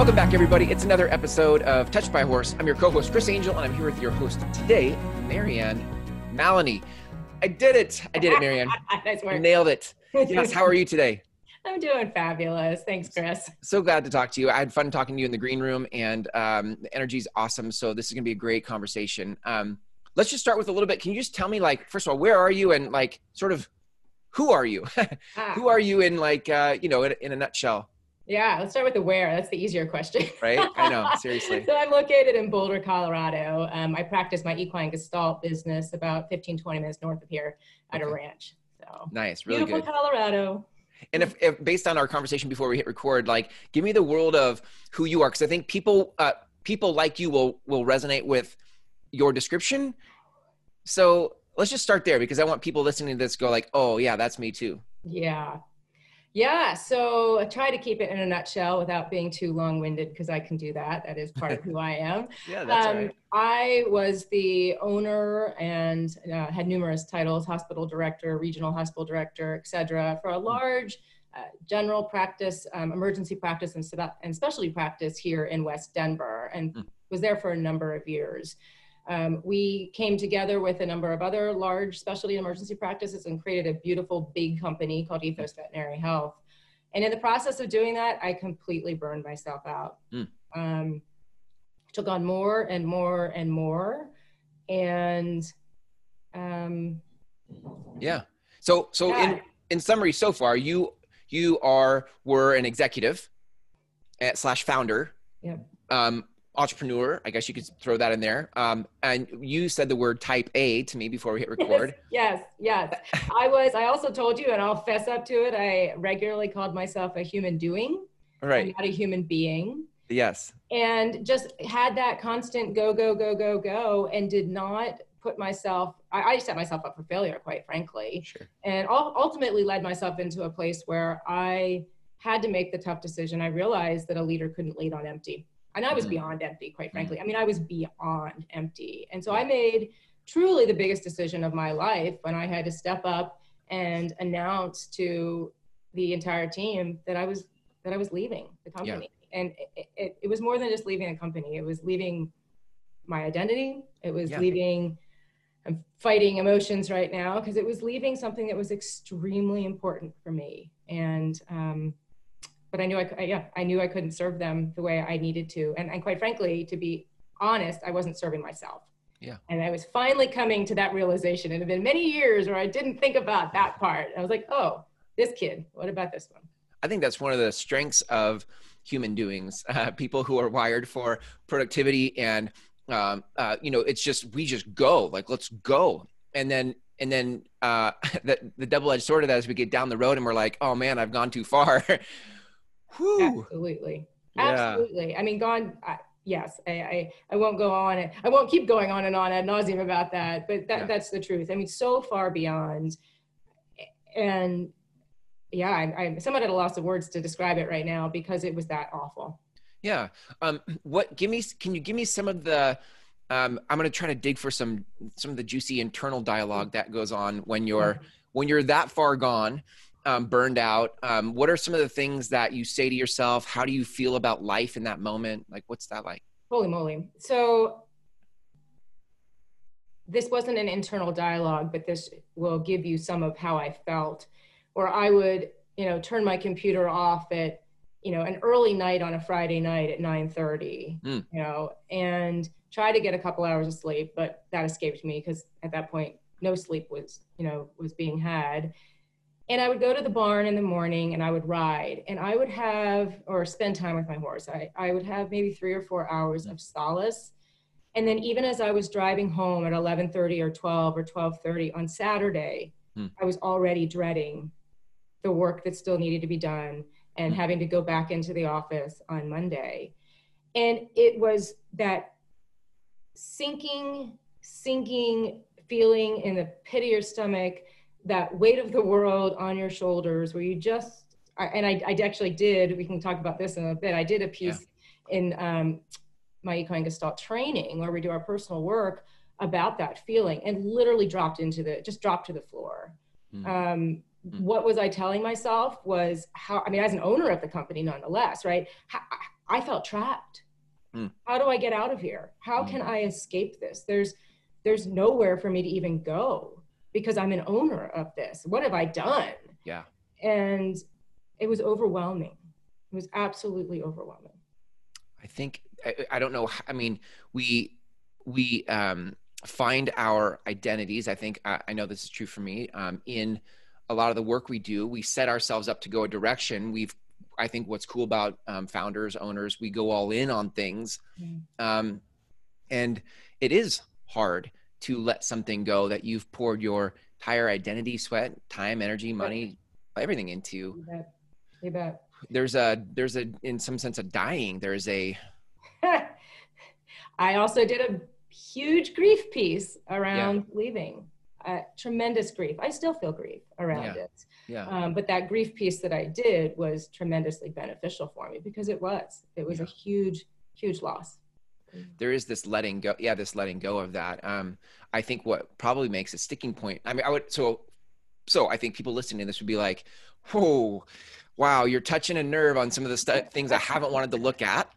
Welcome back, everybody. It's another episode of Touched by Horse. I'm your co-host, Chris Angel, and I'm here with your host today, Marianne Mallonee. I did it. I did it, Marianne. nice work. Nailed it. Yes. How are you today? I'm doing fabulous. Thanks, Chris. So glad to talk to you. I had fun talking to you in the green room, and um, the energy's awesome. So this is going to be a great conversation. Um, let's just start with a little bit. Can you just tell me, like, first of all, where are you, and like, sort of, who are you? ah. Who are you in, like, uh, you know, in, in a nutshell? Yeah, let's start with the where. That's the easier question. right? I know, seriously. so I'm located in Boulder, Colorado. Um, I practice my equine gestalt business about 15, 20 minutes north of here at okay. a ranch. So nice, really beautiful good. Colorado. And if, if, based on our conversation before we hit record, like give me the world of who you are, because I think people uh, people like you will will resonate with your description. So let's just start there because I want people listening to this go like, oh yeah, that's me too. Yeah. Yeah, so I try to keep it in a nutshell without being too long-winded because I can do that. That is part of who I am. yeah, that's um, right. I was the owner and uh, had numerous titles: hospital director, regional hospital director, etc., for a hmm. large uh, general practice, um, emergency practice, and, and specialty practice here in West Denver, and mm. was there for a number of years. Um, we came together with a number of other large specialty emergency practices and created a beautiful big company called Ethos Veterinary Health. And in the process of doing that, I completely burned myself out. Mm. Um, took on more and more and more. And um, yeah. So so yeah. in in summary, so far you you are were an executive at, slash founder. Yeah. Um, entrepreneur. I guess you could throw that in there. Um, and you said the word type A to me before we hit record. Yes, yes. yes. I was, I also told you, and I'll fess up to it. I regularly called myself a human doing, right? not a human being. Yes. And just had that constant go, go, go, go, go, and did not put myself, I, I set myself up for failure, quite frankly. Sure. And ultimately led myself into a place where I had to make the tough decision. I realized that a leader couldn't lead on empty and I was mm-hmm. beyond empty, quite frankly. Mm-hmm. I mean, I was beyond empty. And so I made truly the biggest decision of my life when I had to step up and announce to the entire team that I was that I was leaving the company. Yeah. And it, it, it, was more than just leaving a company. It was leaving my identity. It was yeah. leaving I'm fighting emotions right now because it was leaving something that was extremely important for me. And um, but I knew I, yeah, I knew I couldn't serve them the way I needed to. And, and quite frankly, to be honest, I wasn't serving myself. Yeah. And I was finally coming to that realization. It had been many years where I didn't think about that part. I was like, oh, this kid, what about this one? I think that's one of the strengths of human doings. Uh, people who are wired for productivity and, um, uh, you know, it's just, we just go, like, let's go. And then, and then uh, the, the double edged sword of that is we get down the road and we're like, oh man, I've gone too far. Whew. Absolutely. Absolutely. Yeah. I mean, gone. I, yes, I, I, I, won't go on. It. I won't keep going on and on ad nauseum about that, but that, yeah. that's the truth. I mean, so far beyond. And yeah, I, I'm somewhat at a loss of words to describe it right now because it was that awful. Yeah. Um, what, give me, can you give me some of the, um, I'm going to try to dig for some, some of the juicy internal dialogue that goes on when you're, mm-hmm. when you're that far gone um, burned out. Um, what are some of the things that you say to yourself? How do you feel about life in that moment? Like what's that like? Holy moly. So this wasn't an internal dialogue but this will give you some of how i felt Or i would you know turn my computer off at you know an early night on a friday night at 9.30 mm. you know and try to get a couple hours of sleep but that escaped me because at that point no sleep was you know was being had and I would go to the barn in the morning and I would ride and I would have or spend time with my horse. I, I would have maybe three or four hours of solace. And then even as I was driving home at 11:30 or 12 or 12:30 on Saturday, hmm. I was already dreading the work that still needed to be done and hmm. having to go back into the office on Monday. And it was that sinking, sinking feeling in the pit of your stomach that weight of the world on your shoulders where you just and I, I actually did we can talk about this in a bit i did a piece yeah. in um, my equine gestalt training where we do our personal work about that feeling and literally dropped into the just dropped to the floor mm. Um, mm. what was i telling myself was how i mean as an owner of the company nonetheless right how, I felt trapped. Mm. How do I get out of here? How can I escape this? There's there's nowhere for me to even go because I'm an owner of this. What have I done? Yeah. And it was overwhelming. It was absolutely overwhelming. I think I, I don't know. I mean, we we um, find our identities. I think I, I know this is true for me. Um, in a lot of the work we do, we set ourselves up to go a direction. We've I think what's cool about um, founders, owners, we go all in on things, Mm. um, and it is hard to let something go that you've poured your entire identity, sweat, time, energy, money, everything into You bet. You bet. there's a there's a in some sense a dying there's a I also did a huge grief piece around leaving. Uh, tremendous grief. I still feel grief around Yeah. it. yeah Um, but that grief piece that I did was tremendously beneficial for me because it was. It was a huge, huge loss. There is this letting go yeah this letting go of that. Um i think what probably makes a sticking point i mean i would so so i think people listening to this would be like whoa wow you're touching a nerve on some of the stu- things i haven't wanted to look at.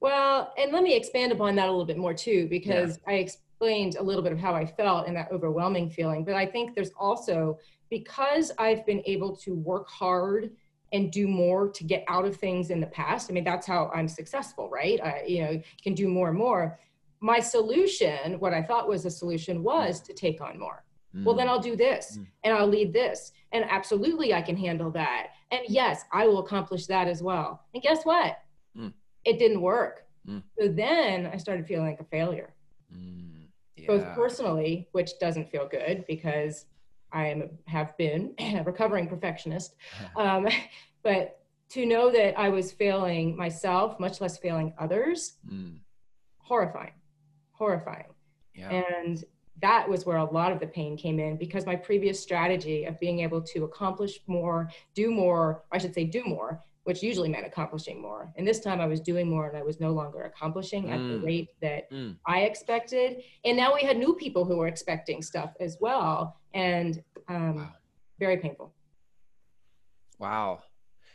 Well, and let me expand upon that a little bit more too, because I explained a little bit of how I felt and that overwhelming feeling. But I think there's also because I've been able to work hard and do more to get out of things in the past. I mean, that's how I'm successful, right? I, you know, can do more and more. My solution, what I thought was a solution, was to take on more. Well, then I'll do this Mm. and I'll lead this. And absolutely, I can handle that. And yes, I will accomplish that as well. And guess what? Mm. It didn't work. Mm. So then I started feeling like a failure, Mm, both personally, which doesn't feel good because I am have been a recovering perfectionist. Um, but to know that I was failing myself, much less failing others, Mm, horrifying, horrifying. yeah And that was where a lot of the pain came in because my previous strategy of being able to accomplish more, do more, I should say do more, which usually meant accomplishing more. And this time I was doing more and I was no longer accomplishing at the Mm. rate that Mm. I expected. And now we had new people who were expecting stuff as well. And um, Wow. very painful. Wow.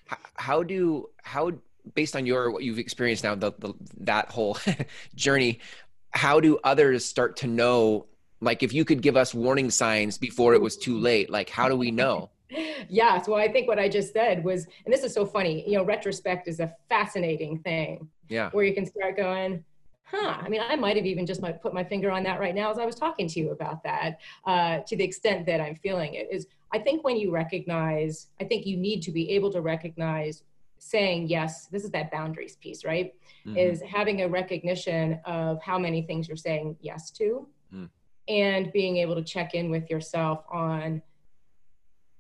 How, how do how based on your what you've experienced now the, the that whole journey, how do others start to know like if you could give us warning signs before it was too late, like how do we know? Yeah. So I think what I just said was, and this is so funny, you know, retrospect is a fascinating thing. Yeah. where you can start going, huh, I mean, I might have even just might put my finger on that right now as I was talking to you about that, uh, to the extent that I'm feeling it is I think when you recognize, I think you need to be able to recognize saying yes, this is that boundaries piece, right? Mhm. Is having a recognition of how many things you're saying yes to Mm. and being able to check in with yourself on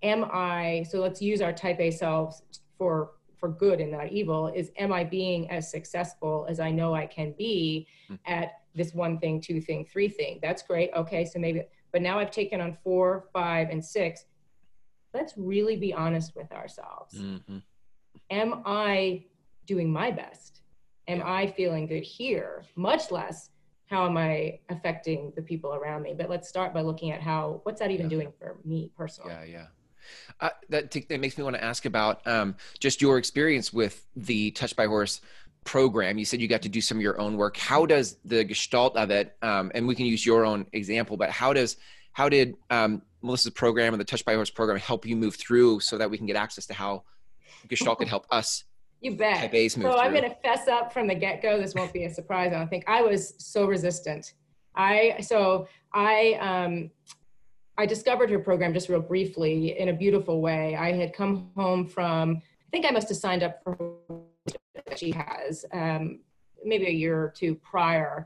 am I so let's use our type A selves for for good and not evil is am I being as successful as I know I can be Mm. at this one thing, two thing, three thing. That's great. Okay, so maybe but now I've taken on four, five, and six. Let's really be honest with ourselves. Mhm. Am I doing my best? Am Yeah. I feeling good here? Much less how am I affecting the people around me? But let's start by looking at how what's that even Yeah. doing for me personally? Yeah, yeah. Uh, that t- that makes me want to ask about um, just your experience with the Touch by Horse program. You said you got to do some of your own work. How does the gestalt of it, um, and we can use your own example, but how does how did um, Melissa's program and the Touch by Horse program help you move through so that we can get access to how Gestalt could help us You bet. type A's move So I'm going to fess up from the get go. This won't be a surprise. I don't think I was so resistant. I so I um, I discovered her program just real briefly in a beautiful way. I had come home from I think I must have signed up for that she has um, maybe a year or two prior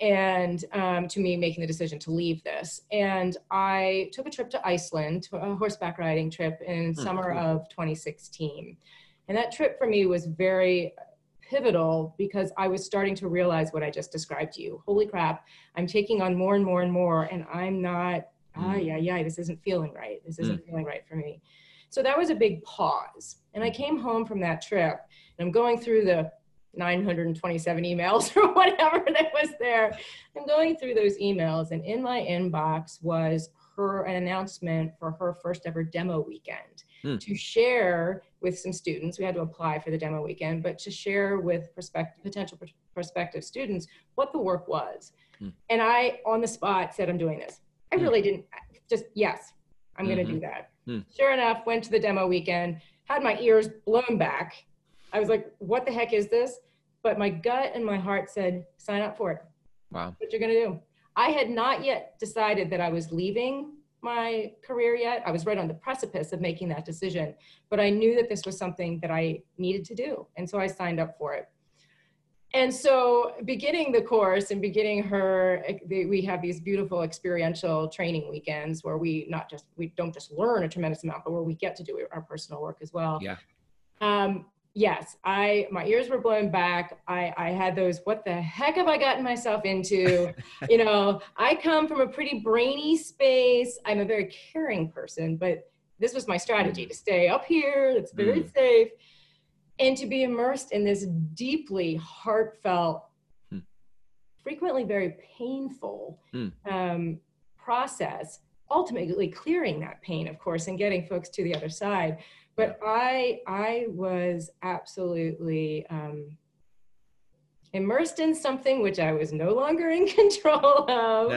and um, to me making the decision to leave this and i took a trip to iceland a horseback riding trip in Hmm, summer cool. of 2016 and that trip for me was very pivotal because I was starting to realize what I just described to you. Holy crap, I'm taking on more and more and more, and I'm not, ah, Mm. yeah, yeah, this isn't feeling right. This isn't feeling right for me. So that was a big pause. And I came home from that trip, and I'm going through the 927 emails or whatever that was there. I'm going through those emails, and in my inbox was her an announcement for her first ever demo weekend Hmm. to share with some students. We had to apply for the demo weekend, but to share with prospective potential prospective students what the work was. Hmm. And I, on the spot, said, "I'm doing this." I Hmm. really didn't. Just yes, I'm going to do that. Hmm. Sure enough, went to the demo weekend, had my ears blown back. I was like, "What the heck is this?" But my gut and my heart said, "Sign up for it." Wow. what you're going to do. I had not yet decided that I was leaving my career yet. I was right on the precipice of making that decision, but I knew that this was something that I needed to do. And so I signed up for it. And so beginning the course and beginning her, we have these beautiful experiential training weekends where we not just, we don't just learn a tremendous amount, but where we get to do our personal work as well. Yeah. Um, yes, I my ears were blown back. I I had those. What the heck have I gotten myself into? you know, I come from a pretty brainy space. I'm a very caring person, but this was my strategy to stay up here. It's very Mm. safe, and to be immersed in this deeply heartfelt, Hmm. frequently very painful Hmm. um, process. Ultimately, clearing that pain, of course, and getting folks to the other side but i i was absolutely um, immersed in something which i was no longer in control of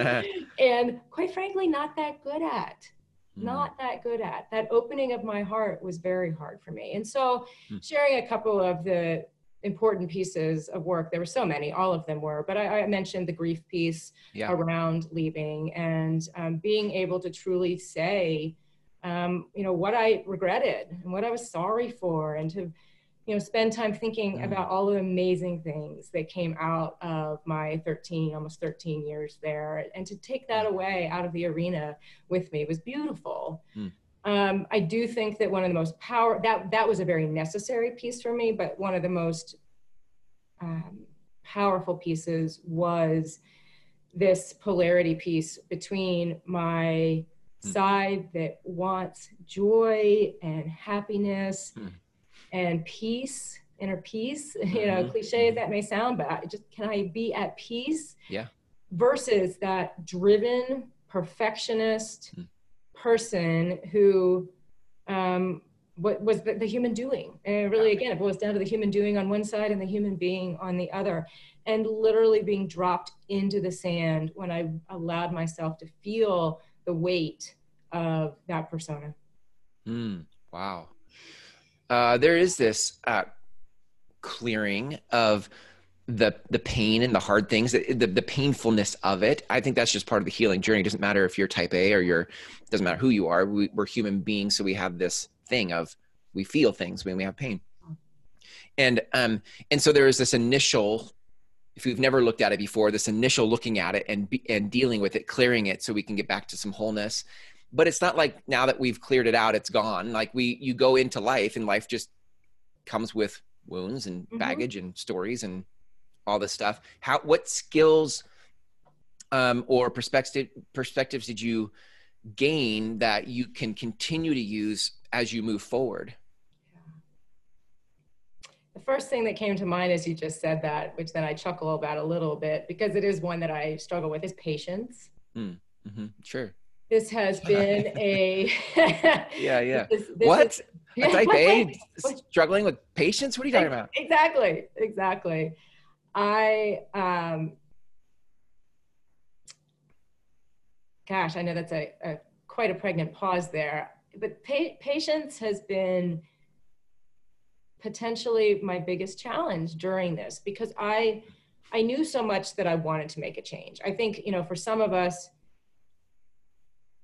and quite frankly not that good at Mm. not that good at that opening of my heart was very hard for me and so Hmm. sharing a couple of the important pieces of work there were so many all of them were but i, I mentioned the grief piece Yeah. around leaving and um, being able to truly say um, you know what i regretted and what i was sorry for and to you know spend time thinking Mm. about all the amazing things that came out of my 13 almost 13 years there and to take that away out of the arena with me was beautiful Mm. um, i do think that one of the most power that that was a very necessary piece for me but one of the most um, powerful pieces was this polarity piece between my Hmm. side that wants joy and happiness Hmm. And peace inner peace you know Mhm. cliche as that may sound but I just can i be at peace Yeah. versus that driven perfectionist Hmm. person who um what was the, the human doing and really again it boils down to the human doing on one side and the human being on the other and literally being dropped into the sand when i allowed myself to feel the weight of that persona Mm, wow. Uh, there is this uh, clearing of the the pain and the hard things, the, the painfulness of it. I think that's just part of the healing journey. It doesn't matter if you're type A or you're doesn't matter who you are. We, we're human beings, so we have this thing of we feel things when we have pain, and um and so there is this initial. If we've never looked at it before, this initial looking at it and and dealing with it, clearing it, so we can get back to some wholeness but it's not like now that we've cleared it out it's gone. Like we you go into life and life just comes with wounds and Mhm. baggage and stories and all this stuff. How what skills um, or perspective perspectives did you gain that you can continue to use as you move forward? The first thing that came to mind as you just said that, which then I chuckle about a little bit because it is one that I struggle with, is patience. mm-hmm sure This has been a yeah yeah this- this what is- a type a What? struggling with patience what are you talking about Exactly, exactly. I um gosh, I know that's a, a quite a pregnant pause there, but pa- patience has been potentially my biggest challenge during this because I I knew so much that I wanted to make a change. I think, you know, for some of us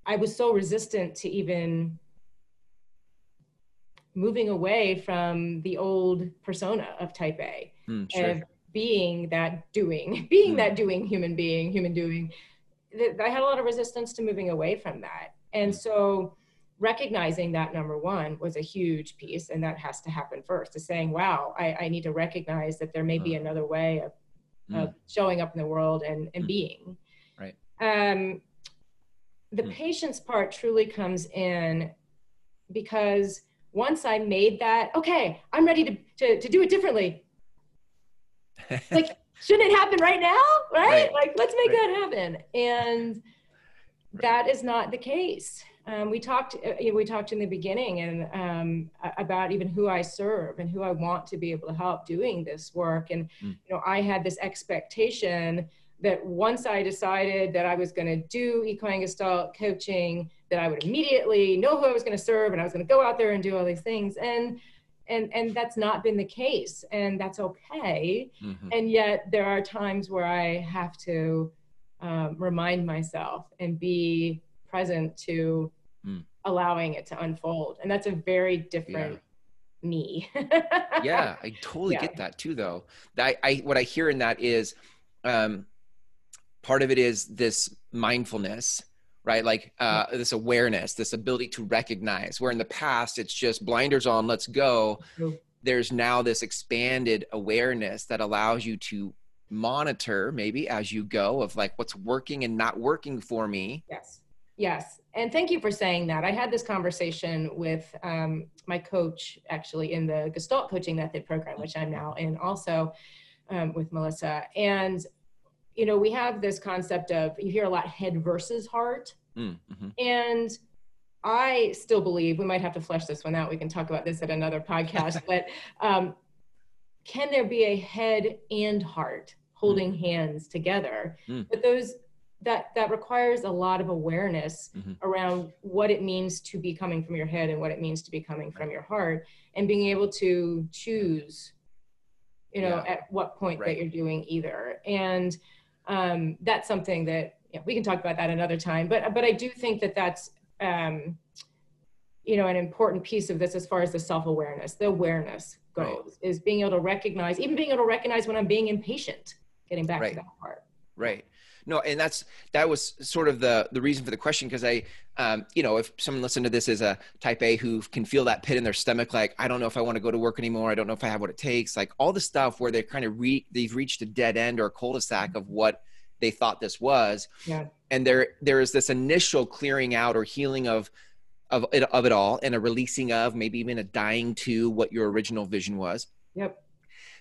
I was so resistant to even moving away from the old persona of type A Hmm, sure of being that doing, being Mm. that doing human being, human doing. I had a lot of resistance to moving away from that. And Mm. so recognizing that number one was a huge piece, and that has to happen first, is saying, wow, I, I need to recognize that there may be Uh. another way of, of showing up in the world and, and Mm. being. Right. Um, the Mm. patience part truly comes in because once I made that, okay, I'm ready to, to, to do it differently like shouldn't it happen right now right, Right. like let's make Right. that happen and that is not the case. Um, we talked, uh, you know, we talked in the beginning and um, about even who I serve and who I want to be able to help doing this work. And mm. you know, I had this expectation that once I decided that I was going to do equine gestalt coaching, that I would immediately know who I was going to serve, and I was going to go out there and do all these things. And and and that's not been the case, and that's okay. Mm-hmm. And yet there are times where I have to um, remind myself and be present to mm. allowing it to unfold. And that's a very different yeah. me. yeah, I totally yeah. get that too, though. I, I, what I hear in that is um, part of it is this mindfulness right? Like uh, this awareness this ability to recognize where in the past it's just blinders on let's go. There's now this expanded awareness that allows you to monitor maybe as you go of like what's working and not working for me. Yes. Yes. And thank you for saying that. I had this conversation with um, my coach actually in the gestalt coaching method program which i'm now in also um, with melissa. And you know we have this concept of you hear a lot head versus heart mm, mm-hmm. and i still believe we might have to flesh this one out we can talk about this at another podcast but um, can there be a head and heart holding mm. hands together mm. but those that that requires a lot of awareness mm-hmm. around what it means to be coming from your head and what it means to be coming from your heart and being able to choose you know yeah. at what point right. that you're doing either and um, that's something that yeah, we can talk about that another time but but i do think that that's um, you know an important piece of this as far as the self-awareness the awareness goes right. is being able to recognize even being able to recognize when i'm being impatient getting back right. to that part right no and that's that was sort of the the reason for the question because i um, you know if someone listened to this as a type a who can feel that pit in their stomach like i don't know if i want to go to work anymore i don't know if i have what it takes like all the stuff where they kind of re they've reached a dead end or a cul-de-sac of what they thought this was. Yeah. and there there is this initial clearing out or healing of of it, of it all and a releasing of maybe even a dying to what your original vision was. Yep.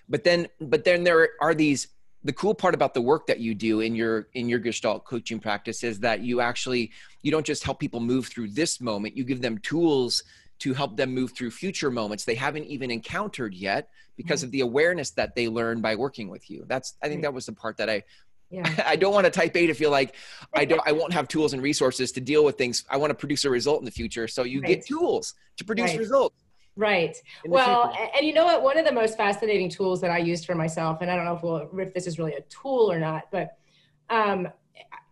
But then but then there are these the cool part about the work that you do in your in your gestalt coaching practice is that you actually you don't just help people move through this moment you give them tools to help them move through future moments they haven't even encountered yet because mm-hmm. of the awareness that they learn by working with you that's i think that was the part that i yeah. I don't want a type A to feel like I don't I won't have tools and resources to deal with things. I want to produce a result in the future. So you right. get tools to produce right. results. Right. Well, and you know what? One of the most fascinating tools that I used for myself, and I don't know if, we'll, if this is really a tool or not, but um,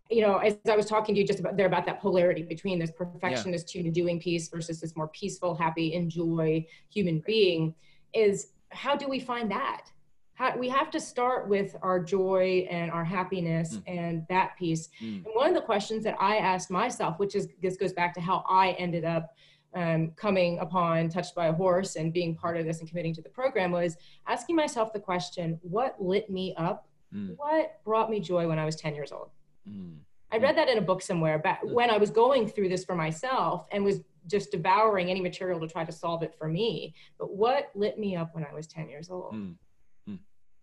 you know, as I was talking to you just about there about that polarity between this perfectionist yeah. to doing piece versus this more peaceful, happy, enjoy human being, is how do we find that? How, we have to start with our joy and our happiness mm. and that piece. Mm. And one of the questions that I asked myself, which is this goes back to how I ended up um, coming upon touched by a horse and being part of this and committing to the program was asking myself the question what lit me up mm. what brought me joy when i was 10 years old mm. i read that in a book somewhere but when i was going through this for myself and was just devouring any material to try to solve it for me but what lit me up when i was 10 years old mm.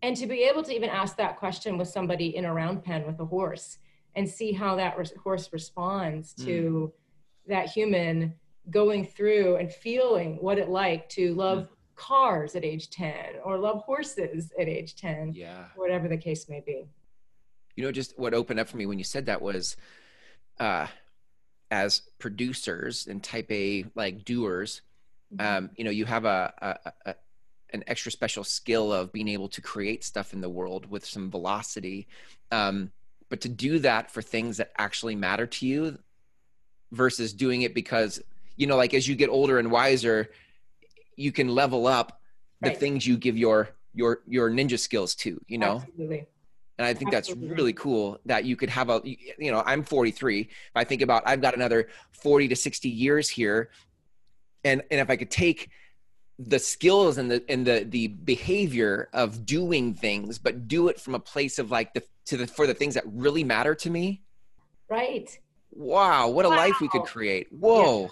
and to be able to even ask that question with somebody in a round pen with a horse and see how that re- horse responds to mm. that human going through and feeling what it like to love mm. cars at age 10 or love horses at age 10 yeah whatever the case may be you know just what opened up for me when you said that was uh as producers and type a like doers mm-hmm. um you know you have a, a, a an extra special skill of being able to create stuff in the world with some velocity um but to do that for things that actually matter to you versus doing it because you know like as you get older and wiser you can level up the right. things you give your your your ninja skills to you know Absolutely. and i think Absolutely. that's really cool that you could have a you know i'm 43 if i think about i've got another 40 to 60 years here and and if i could take the skills and the and the the behavior of doing things but do it from a place of like the to the for the things that really matter to me right wow what a wow. life we could create whoa yeah.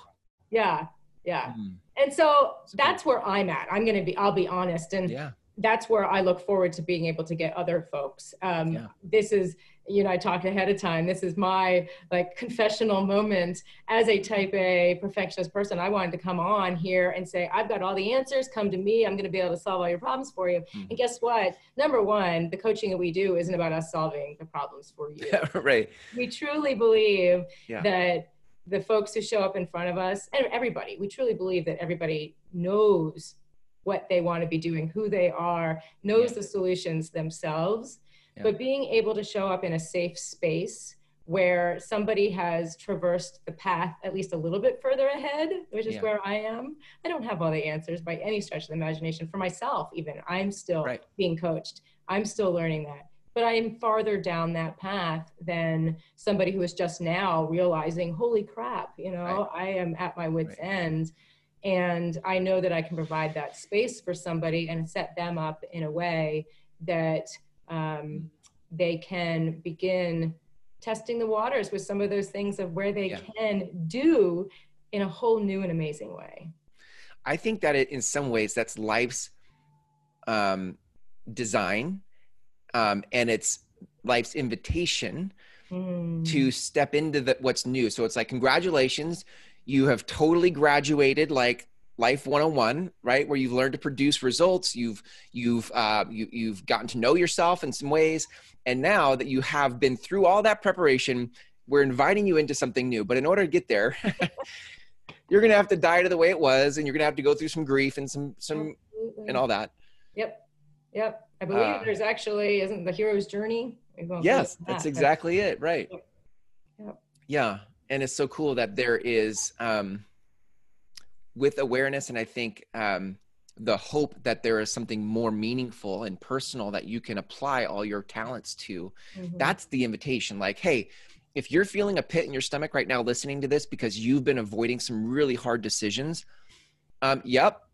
Yeah. Yeah. Mm. And so that's where I'm at. I'm going to be, I'll be honest. And, yeah. that's where I look forward to being able to get other folks. Um, yeah. This is, you know, I talked ahead of time. This is my like confessional moment as a type A perfectionist person. I wanted to come on here and say, I've got all the answers. Come to me. I'm going to be able to solve all your problems for you. Mm-hmm. And guess what? Number one, the coaching that we do isn't about us solving the problems for you. right. We truly believe yeah. that the folks who show up in front of us and everybody, we truly believe that everybody knows what they want to be doing, who they are, knows yeah. the solutions themselves. Yeah. But being able to show up in a safe space where somebody has traversed the path at least a little bit further ahead, which is yeah. where I am. I don't have all the answers by any stretch of the imagination for myself, even. I'm still right. being coached, I'm still learning that. But I am farther down that path than somebody who is just now realizing, holy crap, you know, right. I am at my wits' right. end and I know that I can provide that space for somebody and set them up in a way that um, they can begin testing the waters with some of those things of where they yeah. can do in a whole new and amazing way. I think that it, in some ways, that's life's um, design um, and it's life's invitation mm. to step into the, what's new. So it's like, congratulations, you have totally graduated like life 101 right? Where you've learned to produce results. You've you've uh, you, you've gotten to know yourself in some ways. And now that you have been through all that preparation we're inviting you into something new. But in order to get there you're gonna have to die to the way it was and you're gonna have to go through some grief and some some Absolutely. and all that. Yep yep. I believe uh, there's actually isn't the hero's journey? Yes that, that's exactly it right. Yep. yeah and it's so cool that there is um, with awareness and i think um, the hope that there is something more meaningful and personal that you can apply all your talents to mm-hmm. that's the invitation. Like hey if you're feeling a pit in your stomach right now listening to this because you've been avoiding some really hard decisions um, yep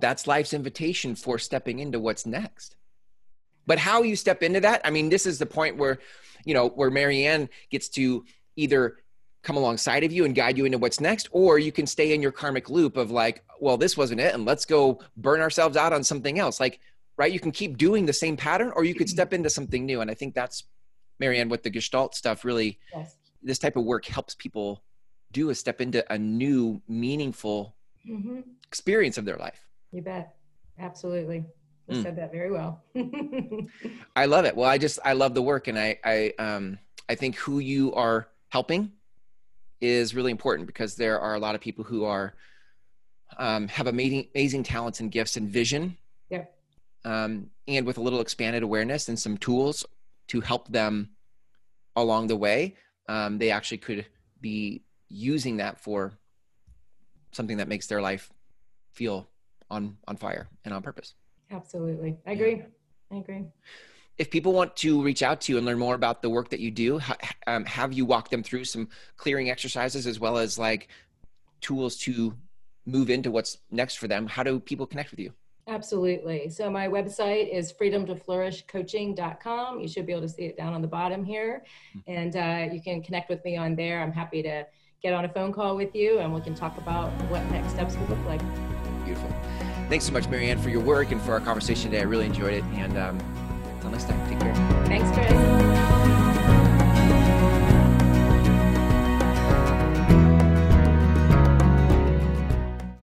that's life's invitation for stepping into what's next but how you step into that i mean this is the point where you know where marianne gets to either come alongside of you and guide you into what's next or you can stay in your karmic loop of like well this wasn't it and let's go burn ourselves out on something else like right you can keep doing the same pattern or you could step into something new and i think that's marianne with the gestalt stuff really yes. this type of work helps people do a step into a new meaningful mm-hmm. experience of their life you bet. Absolutely. You mm. said that very well. I love it. Well i just i love the work and i i um i think who you are helping is really important because there are a lot of people who are um, have amazing amazing talents and gifts and vision. Yeah um, and with a little expanded awareness and some tools to help them along the way um, they actually could be using that for something that makes their life feel on on fire and on purpose absolutely i agree yeah. i agree if people want to reach out to you and learn more about the work that you do, um, have you walk them through some clearing exercises as well as like tools to move into what's next for them? How do people connect with you? Absolutely. So my website is freedomtoflourishcoaching.com. You should be able to see it down on the bottom here. Hmm. And uh, you can connect with me on there. I'm happy to get on a phone call with you and we can talk about what next steps would look like. Beautiful. Thanks so much, Marianne, for your work and for our conversation today. I really enjoyed it. And um, until next time, take care. Thanks, Chris.